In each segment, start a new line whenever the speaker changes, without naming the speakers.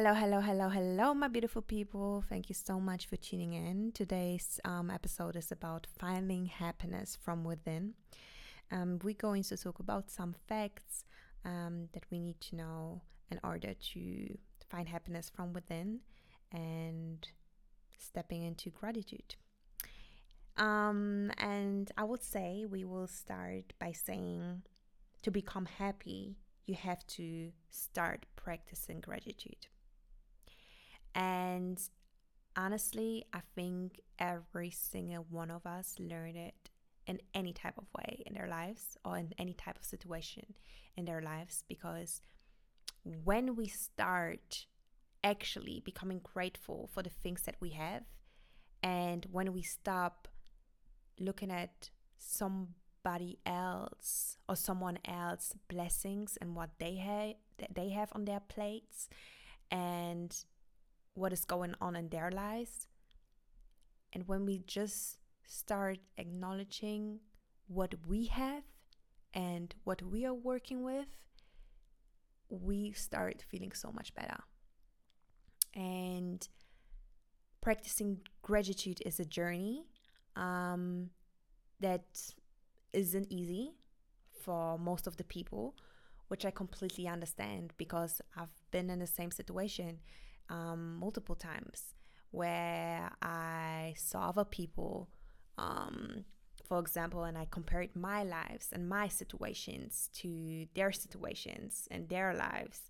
Hello, hello, hello, hello, my beautiful people. Thank you so much for tuning in. Today's um, episode is about finding happiness from within. Um, we're going to talk about some facts um, that we need to know in order to find happiness from within and stepping into gratitude. Um, and I would say we will start by saying to become happy, you have to start practicing gratitude. And honestly, I think every single one of us learned it in any type of way in their lives or in any type of situation in their lives because when we start actually becoming grateful for the things that we have and when we stop looking at somebody else or someone else blessings and what they have that they have on their plates and what is going on in their lives. And when we just start acknowledging what we have and what we are working with, we start feeling so much better. And practicing gratitude is a journey um, that isn't easy for most of the people, which I completely understand because I've been in the same situation um, multiple times where I saw other people, um, for example, and I compared my lives and my situations to their situations and their lives.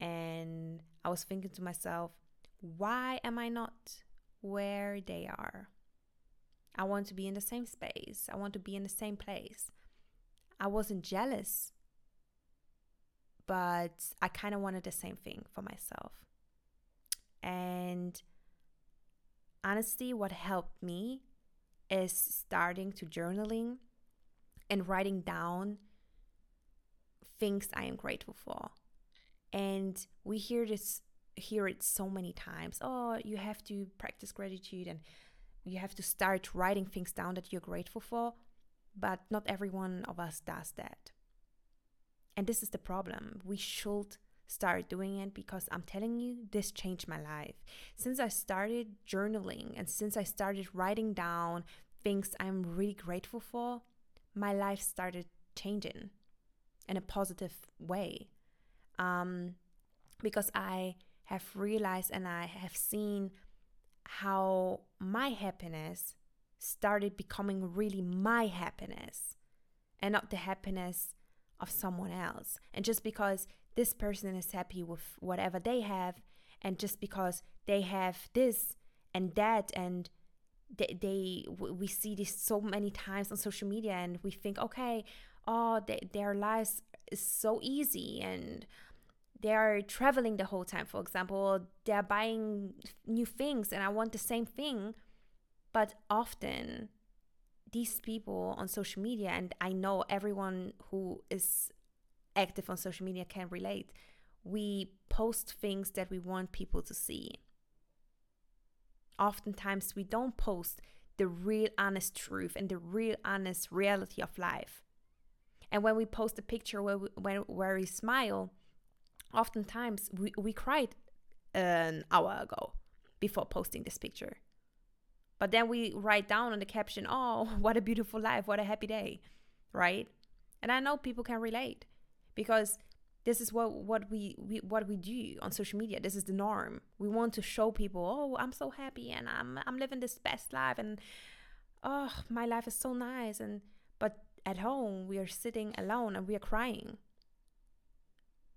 And I was thinking to myself, why am I not where they are? I want to be in the same space. I want to be in the same place. I wasn't jealous, but I kind of wanted the same thing for myself. And honestly, what helped me is starting to journaling and writing down things I am grateful for. And we hear this hear it so many times. Oh, you have to practice gratitude and you have to start writing things down that you're grateful for, but not every one of us does that. And this is the problem. We should start doing it because I'm telling you, this changed my life. Since I started journaling and since I started writing down things I'm really grateful for, my life started changing in a positive way. Um, because I have realized and I have seen how my happiness started becoming really my happiness and not the happiness of someone else. And just because this person is happy with whatever they have and just because they have this and that and they, they we see this so many times on social media and we think okay oh they, their lives is so easy and they are traveling the whole time for example they're buying new things and i want the same thing. But often these people on social media and i know everyone who is active on social media can relate. We post things that we want people to see. Oftentimes, we don't post the real honest truth and the real honest reality of life. And when we post a picture where we, when, where we smile, oftentimes we, we cried an hour ago before posting this picture. But then we write down on the caption, oh, what a beautiful life, what a happy day, right? And I know people can relate because this is what what we, we what we do on social media. This is the norm. We want to show people oh i'm so happy and i'm i'm living this best life and oh my life is so nice. And but at home we are sitting alone and we are crying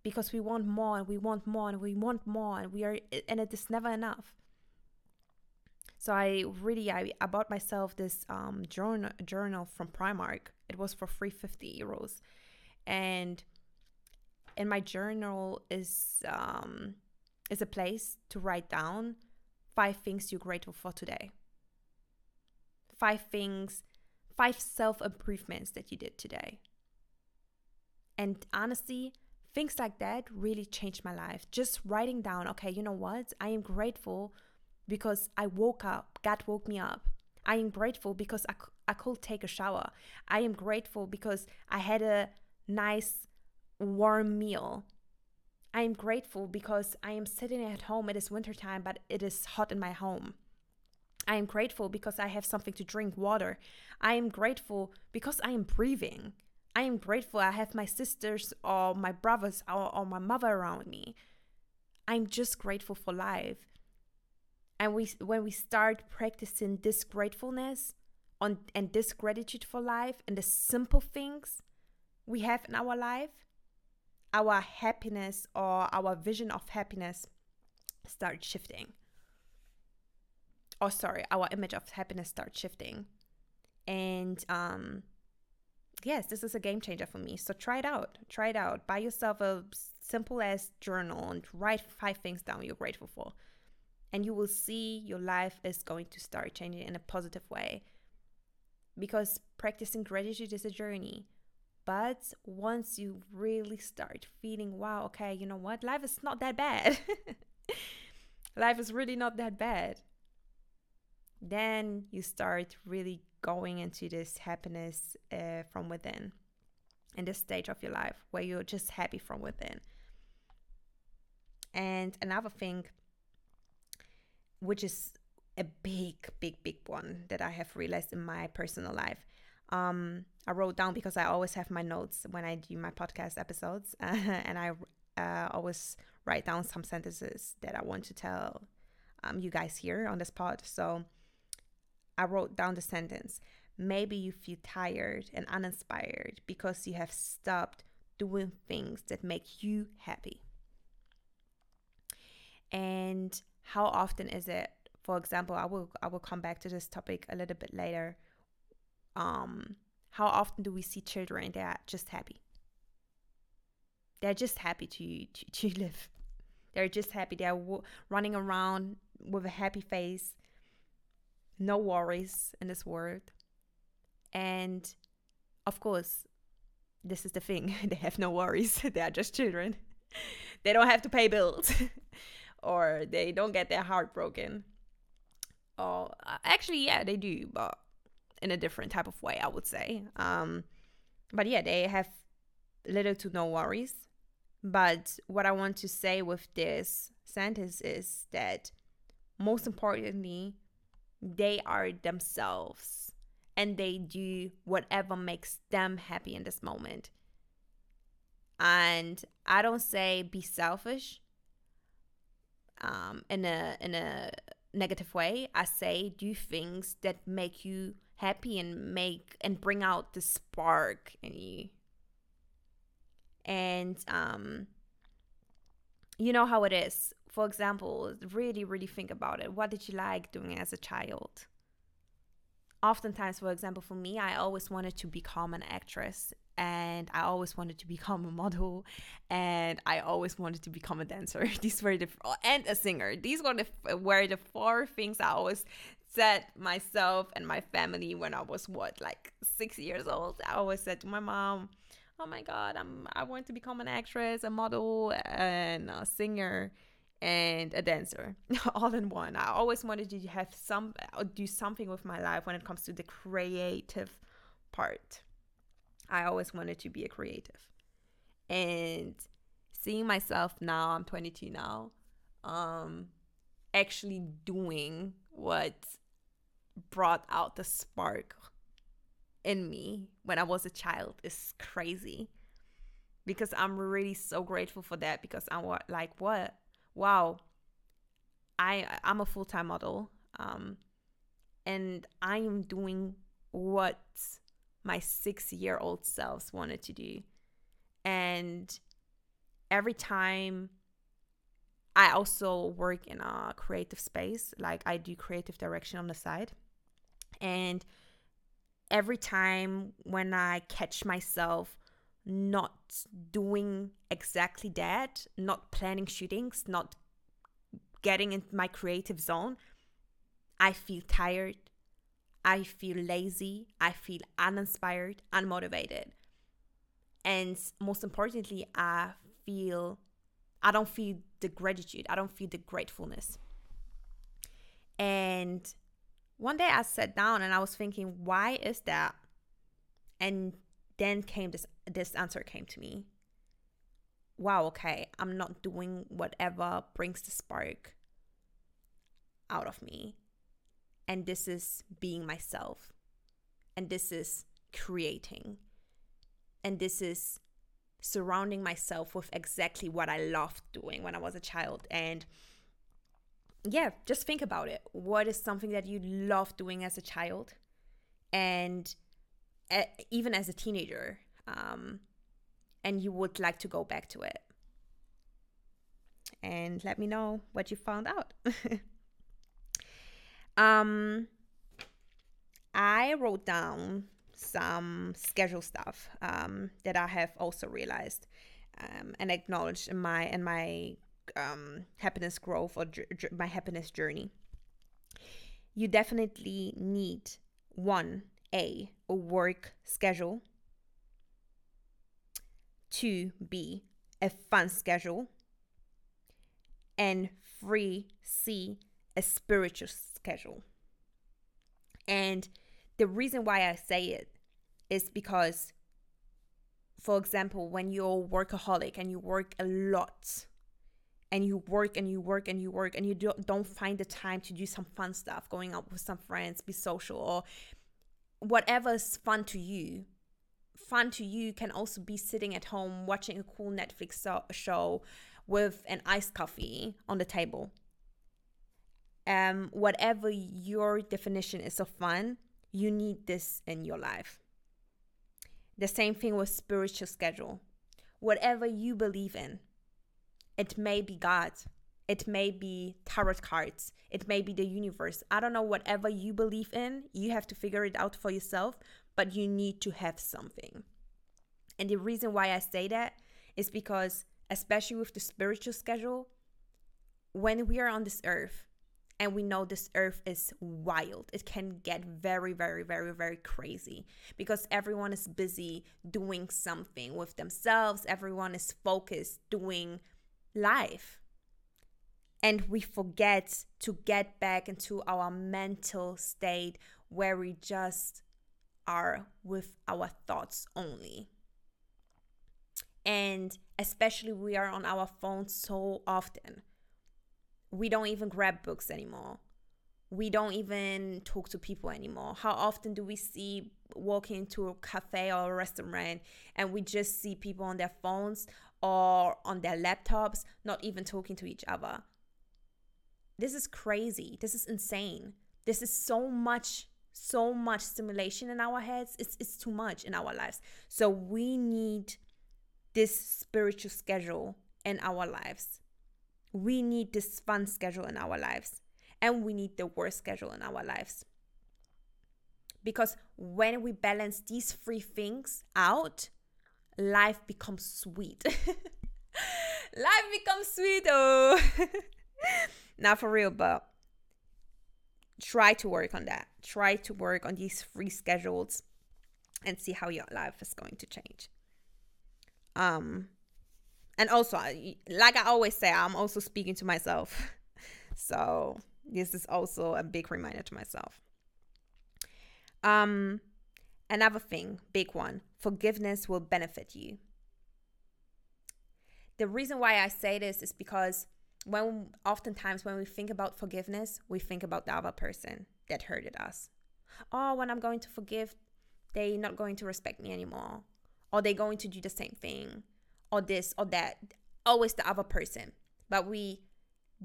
because we want more and we want more and we want more and we are and it is never enough. So i really i, I bought myself this um journal journal from primark. It was for 350 euros. And and my journal is um, is a place to write down five things you're grateful for today. Five things, five self improvements that you did today. And honestly, things like that really changed my life. Just writing down, okay, you know what? I am grateful because I woke up. God woke me up. I am grateful because I, I could take a shower. I am grateful because I had a nice warm meal. I am grateful because I am sitting at home. It is wintertime, but it is hot in my home. I am grateful because I have something to drink, water. I am grateful because I am breathing. I am grateful I have my sisters or my brothers or, or my mother around me. I'm just grateful for life. And we when we start practicing this gratefulness on and this gratitude for life and the simple things we have in our life, our happiness or our vision of happiness starts shifting. Or sorry, our image of happiness starts shifting. And um yes, this is a game changer for me. So try it out. Try it out. Buy yourself a simple as journal and write five things down you're grateful for. And you will see your life is going to start changing in a positive way. Because practicing gratitude is a journey. But once you really start feeling, wow, okay, you know what? Life is not that bad. Life is really not that bad. Then you start really going into this happiness uh, from within in this stage of your life where you're just happy from within. And another thing, which is a big, big, big one that I have realized in my personal life, um, I wrote down because I always have my notes when I do my podcast episodes, uh, and I uh, always write down some sentences that I want to tell um, you guys here on this pod. So I wrote down the sentence. Maybe you feel tired and uninspired because you have stopped doing things that make you happy. And how often is it? For example, I will I will come back to this topic a little bit later um, how often do we see children that are just happy? They're just happy to, to, to live. They're just happy. They're w- running around with a happy face, no worries in this world. And of course, this is the thing they have no worries. they are just children. they don't have to pay bills or they don't get their heart broken. Oh, actually, yeah, they do, but in a different type of way, I would say. Um, but yeah, they have little to no worries. But what I want to say with this sentence is that most importantly, they are themselves and they do whatever makes them happy in this moment. And I don't say be selfish um, in a in a negative way. I say do things that make you happy and make and bring out the spark in you. And um you know how it is. For example, really, really think about it. What did you like doing as a child? Oftentimes, for example, for me, I always wanted to become an actress and I always wanted to become a model and I always wanted to become a dancer. These were the and a singer. These were the were the four things I always said myself and my family when I was what like six years old. I always said to my mom, "Oh my God, I'm I want to become an actress, a model, and a singer." and a dancer all in one. I always wanted to have some do something with my life when it comes to the creative part. I always wanted to be a creative. And seeing myself now, I'm 22 now, um actually doing what brought out the spark in me when I was a child is crazy. Because I'm really so grateful for that because I'm like what wow I I'm a full-time model um and I am doing what my 6-year-old selves wanted to do. And every time I also work in a creative space, like I do creative direction on the side. And every time when I catch myself not doing exactly that, not planning shootings, not getting into my creative zone, I feel tired. I feel lazy. I feel uninspired, unmotivated. And most importantly, I feel, I don't feel the gratitude. I don't feel the gratefulness. And one day I sat down and I was thinking, why is that? And then came this this answer came to me. wow, okay, I'm not doing whatever brings the spark out of me. And this is being myself. And this is creating. And this is surrounding myself with exactly what I loved doing when I was a child. And yeah, just think about it. What is something that you love doing as a child? And even as a teenager? Um, and you would like to go back to it. And let me know what you found out. um, I wrote down some schedule stuff um, that I have also realized um, and acknowledged in my in my um, happiness growth or my happiness journey. You definitely need one a a work schedule two, B, a fun schedule, and three, C, a spiritual schedule. And the reason why I say it is because, for example, when you're a workaholic and you work a lot, and you work and you work and you work and you don't, don't find the time to do some fun stuff, going out with some friends, be social, or whatever's fun to you, fun to you can also be sitting at home watching a cool Netflix so- show with an iced coffee on the table. Um, whatever your definition is of fun, you need this in your life. The same thing with spiritual schedule. Whatever you believe in, it may be God, it may be tarot cards, it may be the universe. I don't know, whatever you believe in, you have to figure it out for yourself but you need to have something. And the reason why I say that is because, especially with the spiritual schedule, when we are on this earth, and we know this earth is wild. It can get very, very, very, very crazy because everyone is busy doing something with themselves. Everyone is focused doing life. And we forget to get back into our mental state where we just are with our thoughts only. And especially, we are on our phones so often. We don't even grab books anymore. We don't even talk to people anymore. How often do we see walking into a cafe or a restaurant and we just see people on their phones or on their laptops, not even talking to each other? This is crazy. This is insane. This is so much so much stimulation in our heads. It's, it's too much in our lives. So we need this spiritual schedule in our lives. We need this fun schedule in our lives. And we need the work schedule in our lives. Because when we balance these three things out, life becomes sweet. life becomes sweet, oh. Not for real, but try to work on that. Try to work on these free schedules and see how your life is going to change. Um and also like I always say, I'm also speaking to myself. so, this is also a big reminder to myself. Um another thing, big one, forgiveness will benefit you. The reason why I say this is because when oftentimes when we think about forgiveness, we think about the other person that hurted us. Oh, when I'm going to forgive, they're not going to respect me anymore. Or they're going to do the same thing. Or this or that. Always the other person. But we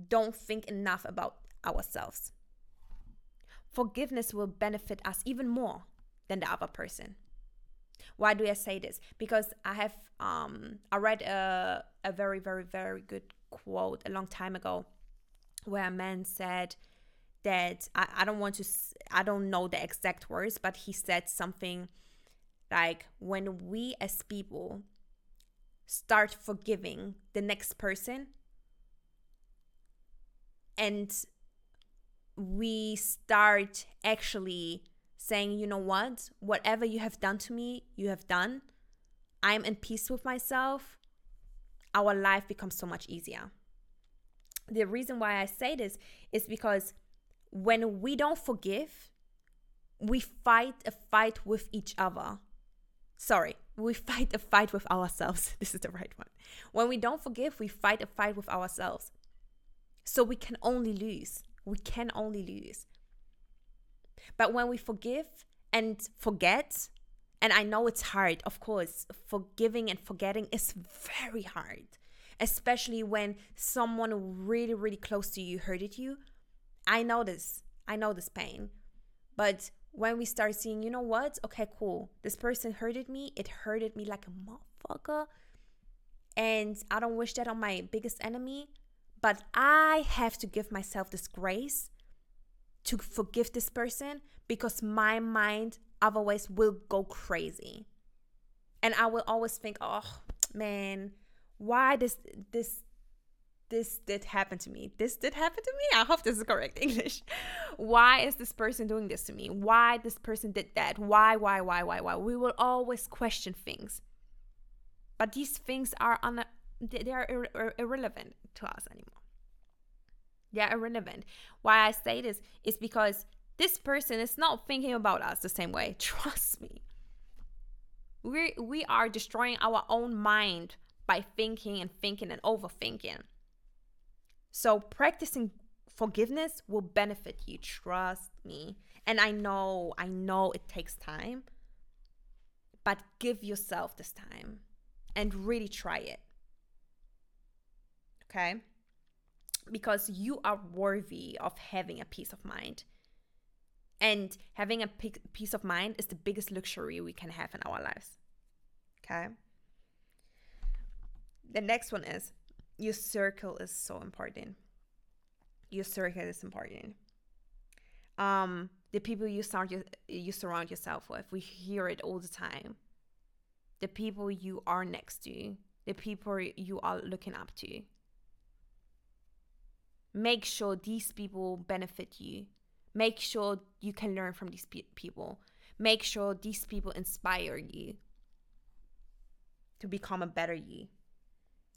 don't think enough about ourselves. Forgiveness will benefit us even more than the other person. Why do I say this? Because I have um I read a a very very very good quote a long time ago where a man said that I, I don't want to I don't know the exact words, but he said something like when we as people start forgiving the next person and we start actually saying, you know what, whatever you have done to me, you have done. I'm in peace with myself our life becomes so much easier. The reason why I say this is because when we don't forgive, we fight a fight with each other. Sorry, we fight a fight with ourselves. This is the right one. When we don't forgive, we fight a fight with ourselves. So we can only lose. We can only lose. But when we forgive and forget, and I know it's hard, of course, forgiving and forgetting is very hard, especially when someone really, really close to you hurted you. I know this. I know this pain. But when we start seeing, you know what? Okay, cool. This person hurted me. It hurted me like a motherfucker. And I don't wish that on my biggest enemy. But I have to give myself this grace to forgive this person because my mind otherwise will go crazy. And I will always think, oh man, why does this this did happen to me. This did happen to me. I hope this is correct English. Why is this person doing this to me? Why this person did that? Why, why, why, why, why? We will always question things. But these things are on they are ir- ir- irrelevant to us anymore. They are irrelevant. Why I say this is because this person is not thinking about us the same way. Trust me. We we are destroying our own mind by thinking and thinking and overthinking. So practicing forgiveness will benefit you, trust me. And I know, I know it takes time, but give yourself this time and really try it. Okay? Because you are worthy of having a peace of mind. And having a peace of mind is the biggest luxury we can have in our lives. Okay? The next one is your circle is so important. Your circle is important. Um, the people you surround you, you surround yourself with, we hear it all the time. The people you are next to, the people you are looking up to. Make sure these people benefit you. Make sure you can learn from these pe- people. Make sure these people inspire you to become a better you.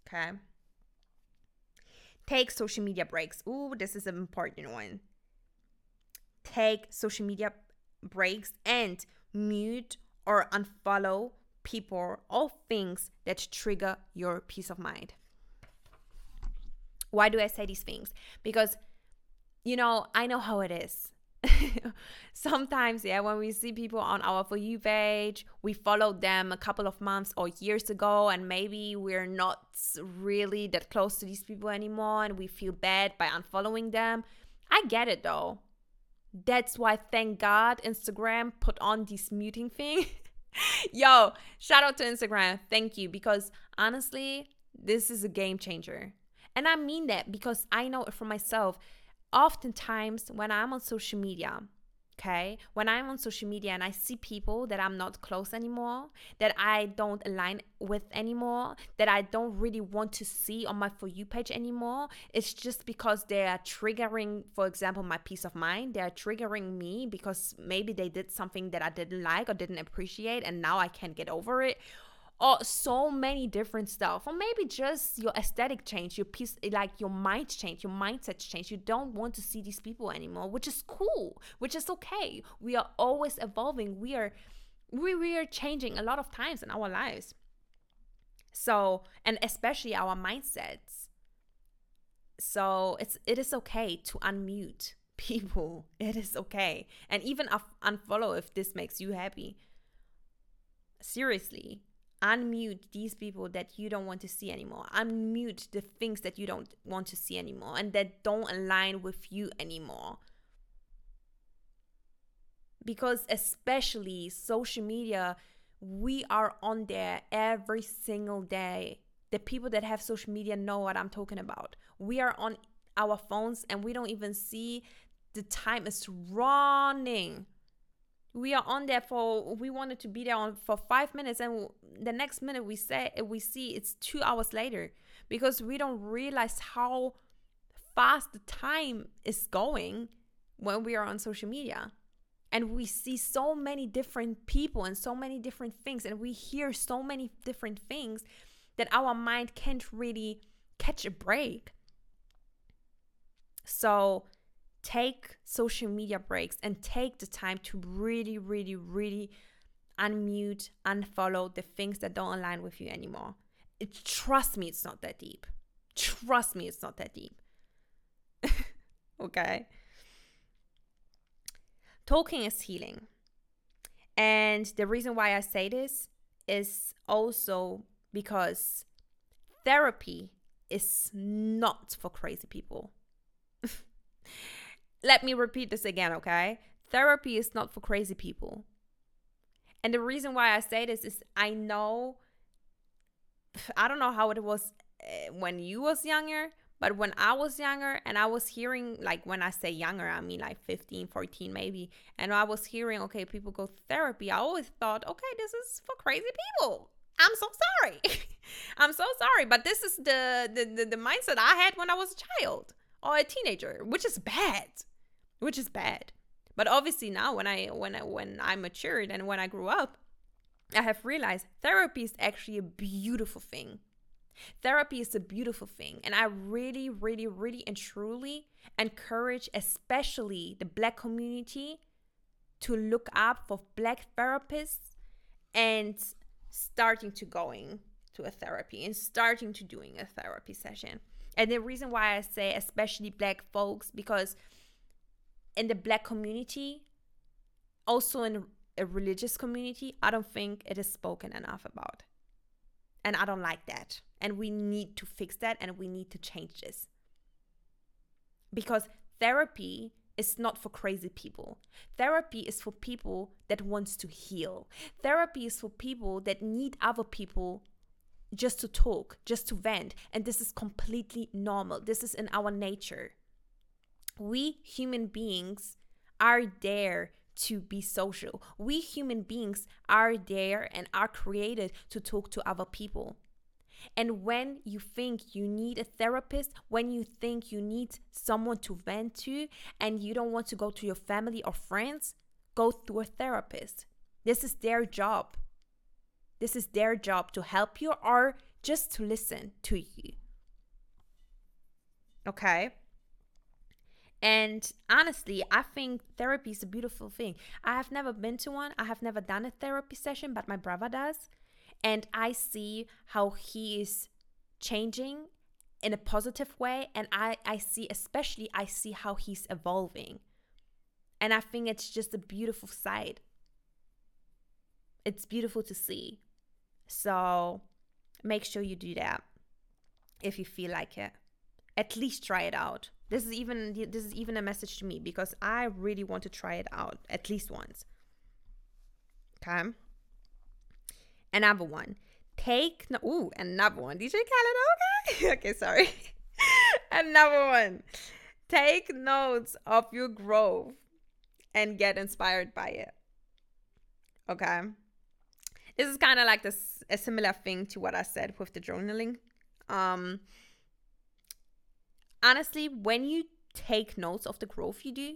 Okay? Take social media breaks. Ooh, this is an important one. Take social media breaks and mute or unfollow people or things that trigger your peace of mind. Why do I say these things? Because, you know, I know how it is. sometimes, yeah, when we see people on our For You page, we followed them a couple of months or years ago, and maybe we're not really that close to these people anymore, and we feel bad by unfollowing them. I get it though. That's why, thank God, Instagram put on this muting thing. Yo, shout out to Instagram. Thank you. Because honestly, this is a game changer. And I mean that because I know it for myself oftentimes when I'm on social media, okay, when I'm on social media and I see people that I'm not close anymore, that I don't align with anymore, that I don't really want to see on my For You page anymore, it's just because they are triggering, for example, my peace of mind. They are triggering me because maybe they did something that I didn't like or didn't appreciate, and now I can't get over it or so many different stuff. Or maybe just your aesthetic change your piece like your mind change your mindset change. You don't want to see these people anymore which is cool which is okay. We are always evolving. We are we, we are changing a lot of times in our lives. So and especially our mindsets. So it's it is okay to unmute people. It is okay. And even unfollow if this makes you happy. Seriously unmute these people that you don't want to see anymore. Unmute the things that you don't want to see anymore and that don't align with you anymore. Because especially social media we are on there every single day. The people that have social media know what i'm talking about. We are on our phones and we don't even see the time is running we are on there for we wanted to be there on for five minutes and the next minute we say we see it's two hours later because we don't realize how fast the time is going when we are on social media. And we see so many different people and so many different things and we hear so many different things that our mind can't really catch a break. So take social media breaks and take the time to really, really, really unmute, unfollow the things that don't align with you anymore. It, trust me, it's not that deep. Trust me, it's not that deep. okay? Talking is healing. And the reason why I say this is also because therapy is not for crazy people. Let me repeat this again, okay? Therapy is not for crazy people. And the reason why I say this is I know I don't know how it was eh, when you was younger, but when I was younger and I was hearing, like when I say younger, I mean like 15, 14 maybe, and I was hearing, okay, people go therapy, I always thought, okay, this is for crazy people. I'm so sorry. I'm so sorry, but this is the, the, the the mindset I had when I was a child or a teenager, which is bad. Which is bad. But obviously now when I when I when I matured and when I grew up, I have realized therapy is actually a beautiful thing. Therapy is a beautiful thing. And I really, really, really, and truly encourage, especially the Black community, to look up for Black therapists and starting to going to a therapy and starting to doing a therapy session. And the reason why I say especially Black folks, because in the Black community, also in a religious community, I don't think it is spoken enough about. And I don't like that. And we need to fix that and we need to change this. Because therapy is not for crazy people. Therapy is for people that wants to heal. Therapy is for people that need other people just to talk, just to vent, and this is completely normal. This is in our nature. We human beings are there to be social. We human beings are there and are created to talk to other people. And when you think you need a therapist, when you think you need someone to vent to, and you don't want to go to your family or friends, go to a therapist. This is their job. This is their job to help you or just to listen to you. Okay? And honestly, I think therapy is a beautiful thing. I have never been to one, I have never done a therapy session, but my brother does. And I see how he is changing in a positive way. And I, I see, especially, I see how he's evolving. And I think it's just a beautiful sight. It's beautiful to see. So make sure you do that if you feel like it. At least try it out. This is even this is even a message to me because I really want to try it out at least once. Okay. Another one. Take no ooh, another one. DJ Khaled, okay? okay, sorry. another one. Take notes of your growth and get inspired by it. Okay. This is kind of like this a similar thing to what I said with the journaling. Um honestly, when you take notes of the growth you do,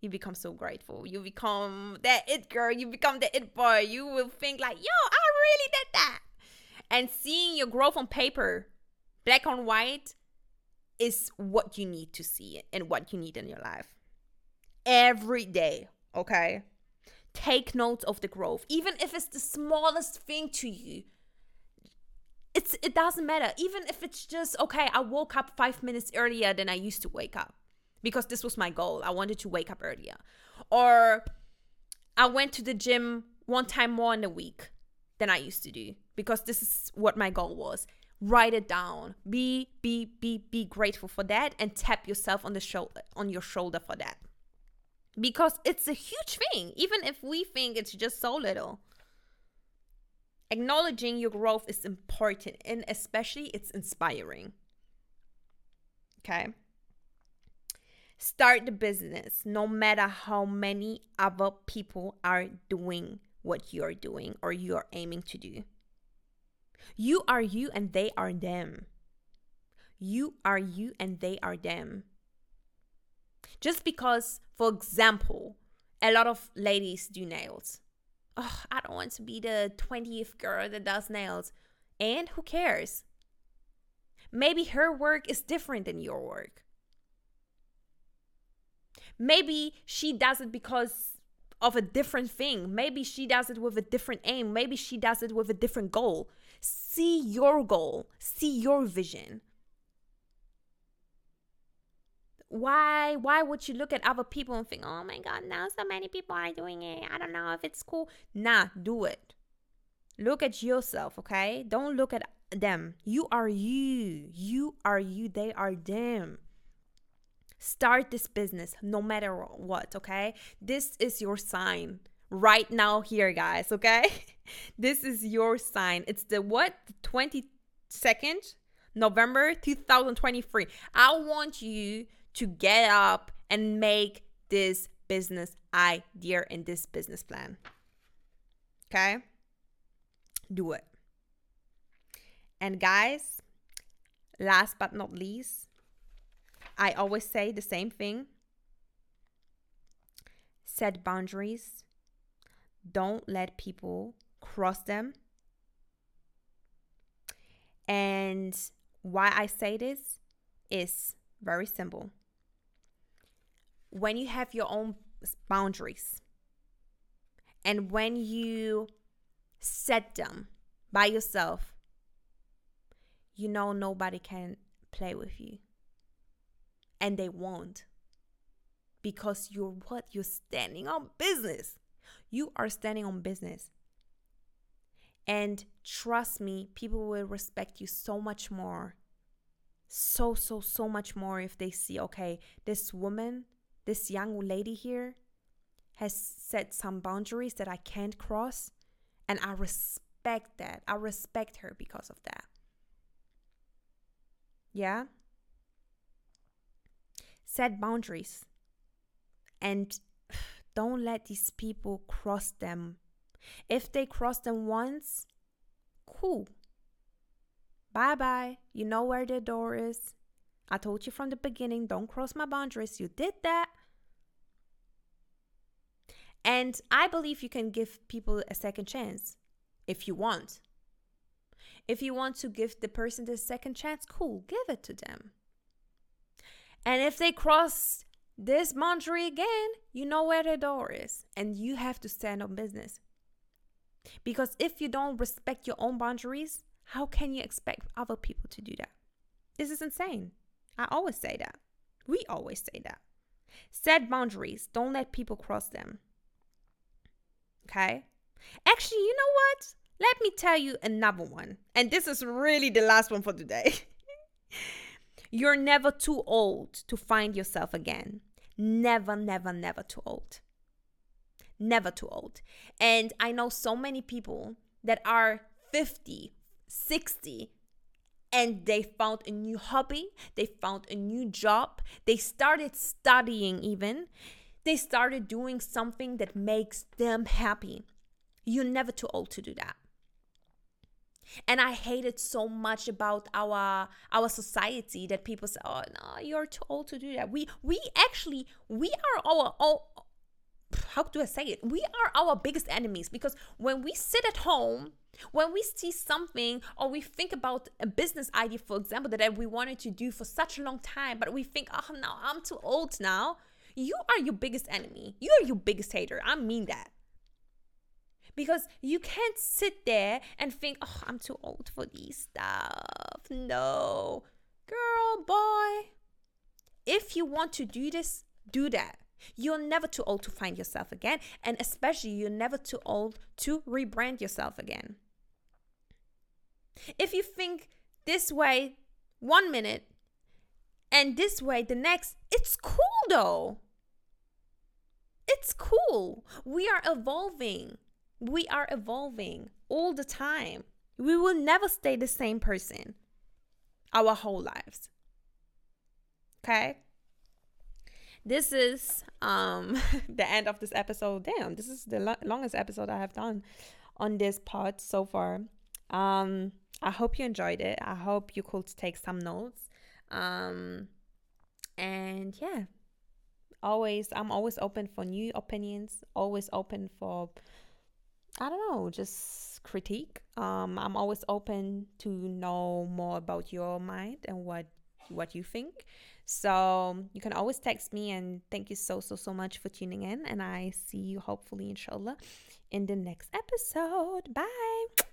you become so grateful. You become that it girl, you become the it boy. You will think like, yo, I really did that. And seeing your growth on paper, black on white, is what you need to see and what you need in your life. Every day, okay? Take notes of the growth, even if it's the smallest thing to you it's it doesn't matter. Even if it's just okay i woke up five minutes earlier than i used to wake up because this was my goal. I wanted to wake up earlier. Or i went to the gym one time more in a week than i used to do because this is what my goal was. Write it down. Be be be be grateful for that and tap yourself on the shoulder on your shoulder for that. Because it's a huge thing. Even if we think it's just so little acknowledging your growth is important and especially it's inspiring. Okay. Start the business no matter how many other people are doing what you are doing or you are aiming to do. You are you and they are them. You are you and they are them. Just because, for example, a lot of ladies do nails oh, I don't want to be the 20th girl that does nails. And who cares? Maybe her work is different than your work. Maybe she does it because of a different thing. Maybe she does it with a different aim. Maybe she does it with a different goal. See your goal, see your vision. Why why would you look at other people and think, "Oh my god, now so many people are doing it. I don't know if it's cool." Nah, do it. Look at yourself, okay? Don't look at them. You are you. You are you. They are them. Start this business no matter what, okay? This is your sign right now here, guys, okay? this is your sign. It's the what? The 22nd November 2023. I want you to get up and make this business idea and this business plan. Okay? Do it. And guys, last but not least, I always say the same thing set boundaries, don't let people cross them. And why I say this is very simple. When you have your own boundaries and when you set them by yourself, you know nobody can play with you. And they won't because you're what? You're standing on business. You are standing on business. And trust me people will respect you so much more so so so much more if they see okay this woman this young lady here has set some boundaries that i can't cross and i respect that i respect her because of that yeah set boundaries and don't let these people cross them. If they cross them once, cool. Bye bye. You know where the door is. I told you from the beginning don't cross my boundaries. You did that. And I believe you can give people a second chance if you want. If you want to give the person the second chance, cool, give it to them. And if they cross this boundary again, you know where the door is, and you have to stand on business. Because if you don't respect your own boundaries, how can you expect other people to do that? This is insane. I always say that. We always say that. Set boundaries, don't let people cross them. Okay? Actually, you know what? Let me tell you another one. And this is really the last one for today. You're never too old to find yourself again. Never, never, never too old. Never too old. And I know so many people that are 50, 60, and they found a new hobby, they found a new job, they started studying even, they started doing something that makes them happy. You're never too old to do that. And i hate it so much about our our society that people say oh no you're too old to do that. We we actually we are our all how do i say it? We are our biggest enemies because when we sit at home when we see something or we think about a business idea for example that we wanted to do for such a long time but we think oh no i'm too old now you are your biggest enemy you are your biggest hater i mean that because you can't sit there and think, oh, I'm too old for these stuff. No, girl, boy. If you want to do this, do that. You're never too old to find yourself again. And especially, you're never too old to rebrand yourself again. If you think this way one minute and this way the next, it's cool though. It's cool. We are evolving. We are evolving all the time. We will never stay the same person our whole lives. Okay? This is um the end of this episode. Damn, this is the lo- longest episode I have done on this pod so far. Um I hope you enjoyed it. I hope you could take some notes. Um and yeah, always I'm always open for new opinions, always open for I don't know, just critique. Um, I'm always open to know more about your mind and what what you think. So you can always text me and thank you so, so, so much for tuning in. And I see you hopefully, inshallah, in the next episode. Bye.